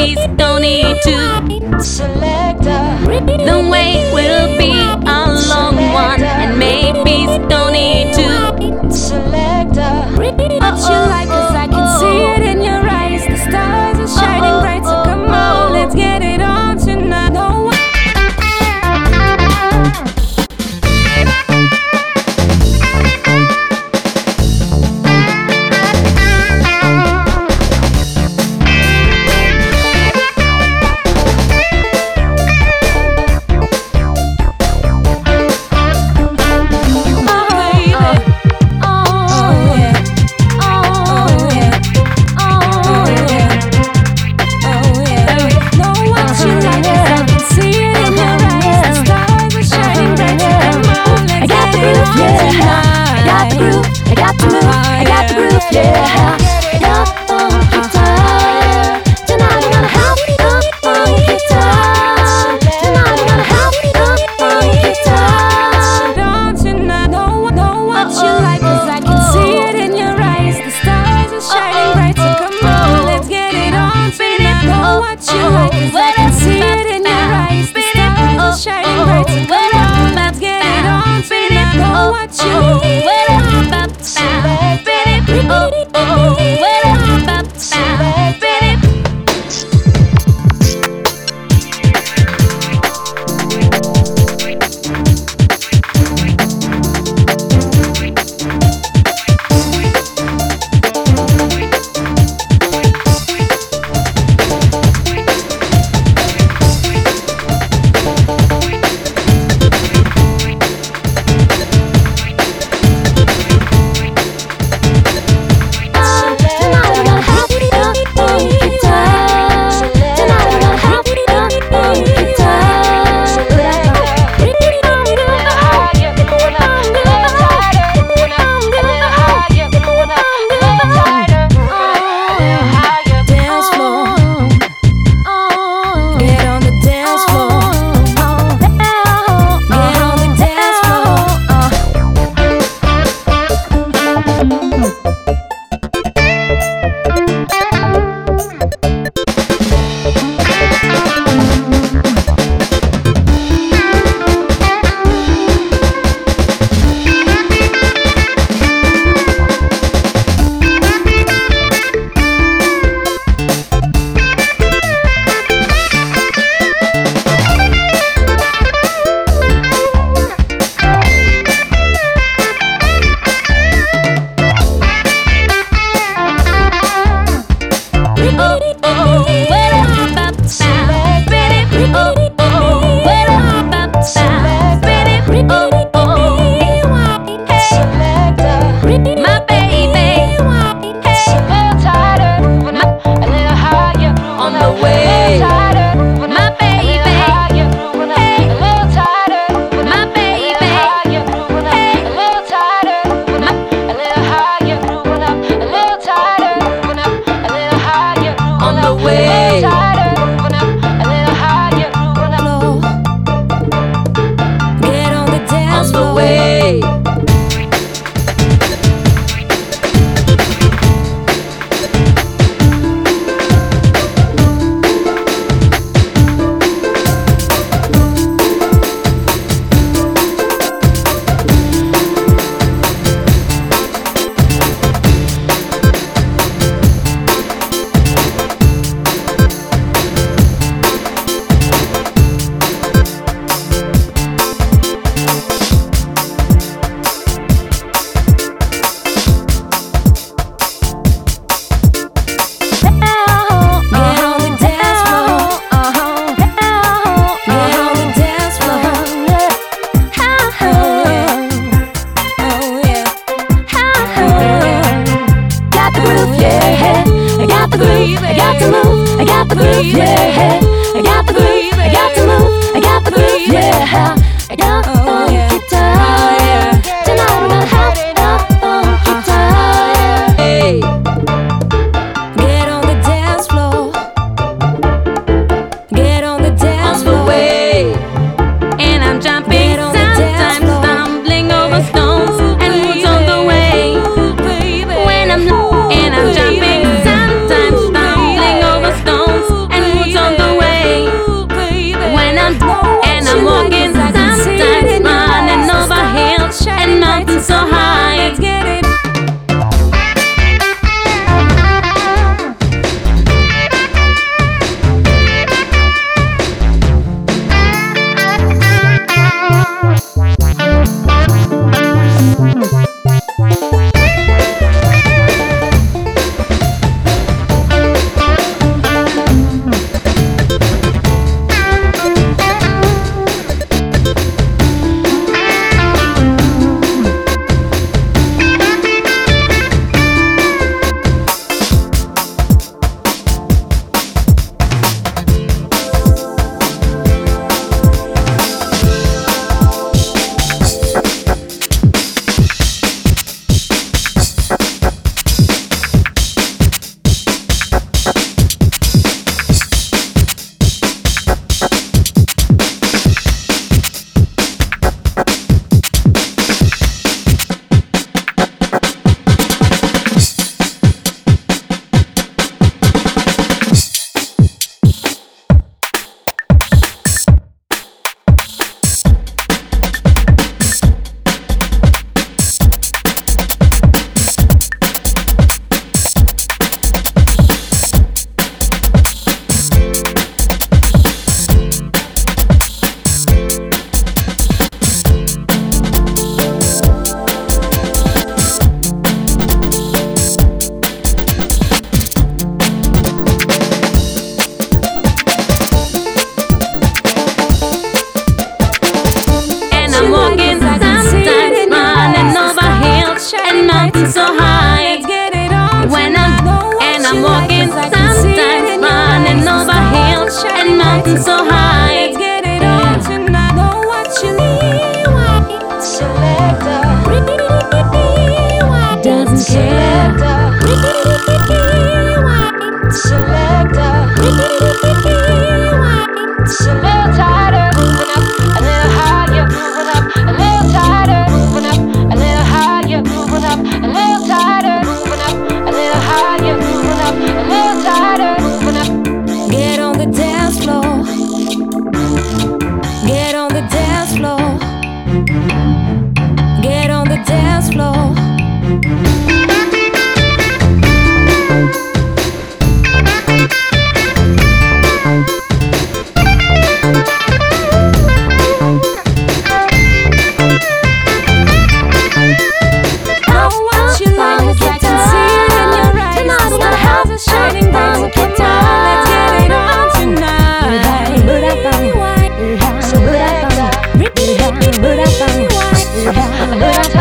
please don't need to. Selector, the way will be a long one, and maybe don't need to. Selector, what you like? got the I got the groove, yeah. Ei! Yeah. So high. Let's get it on When. I'm and I'm walking, 'cause I can see it sometimes running over hills and mountains so so come on, high. Get on the dance floor. Get on the dance floor. Come on,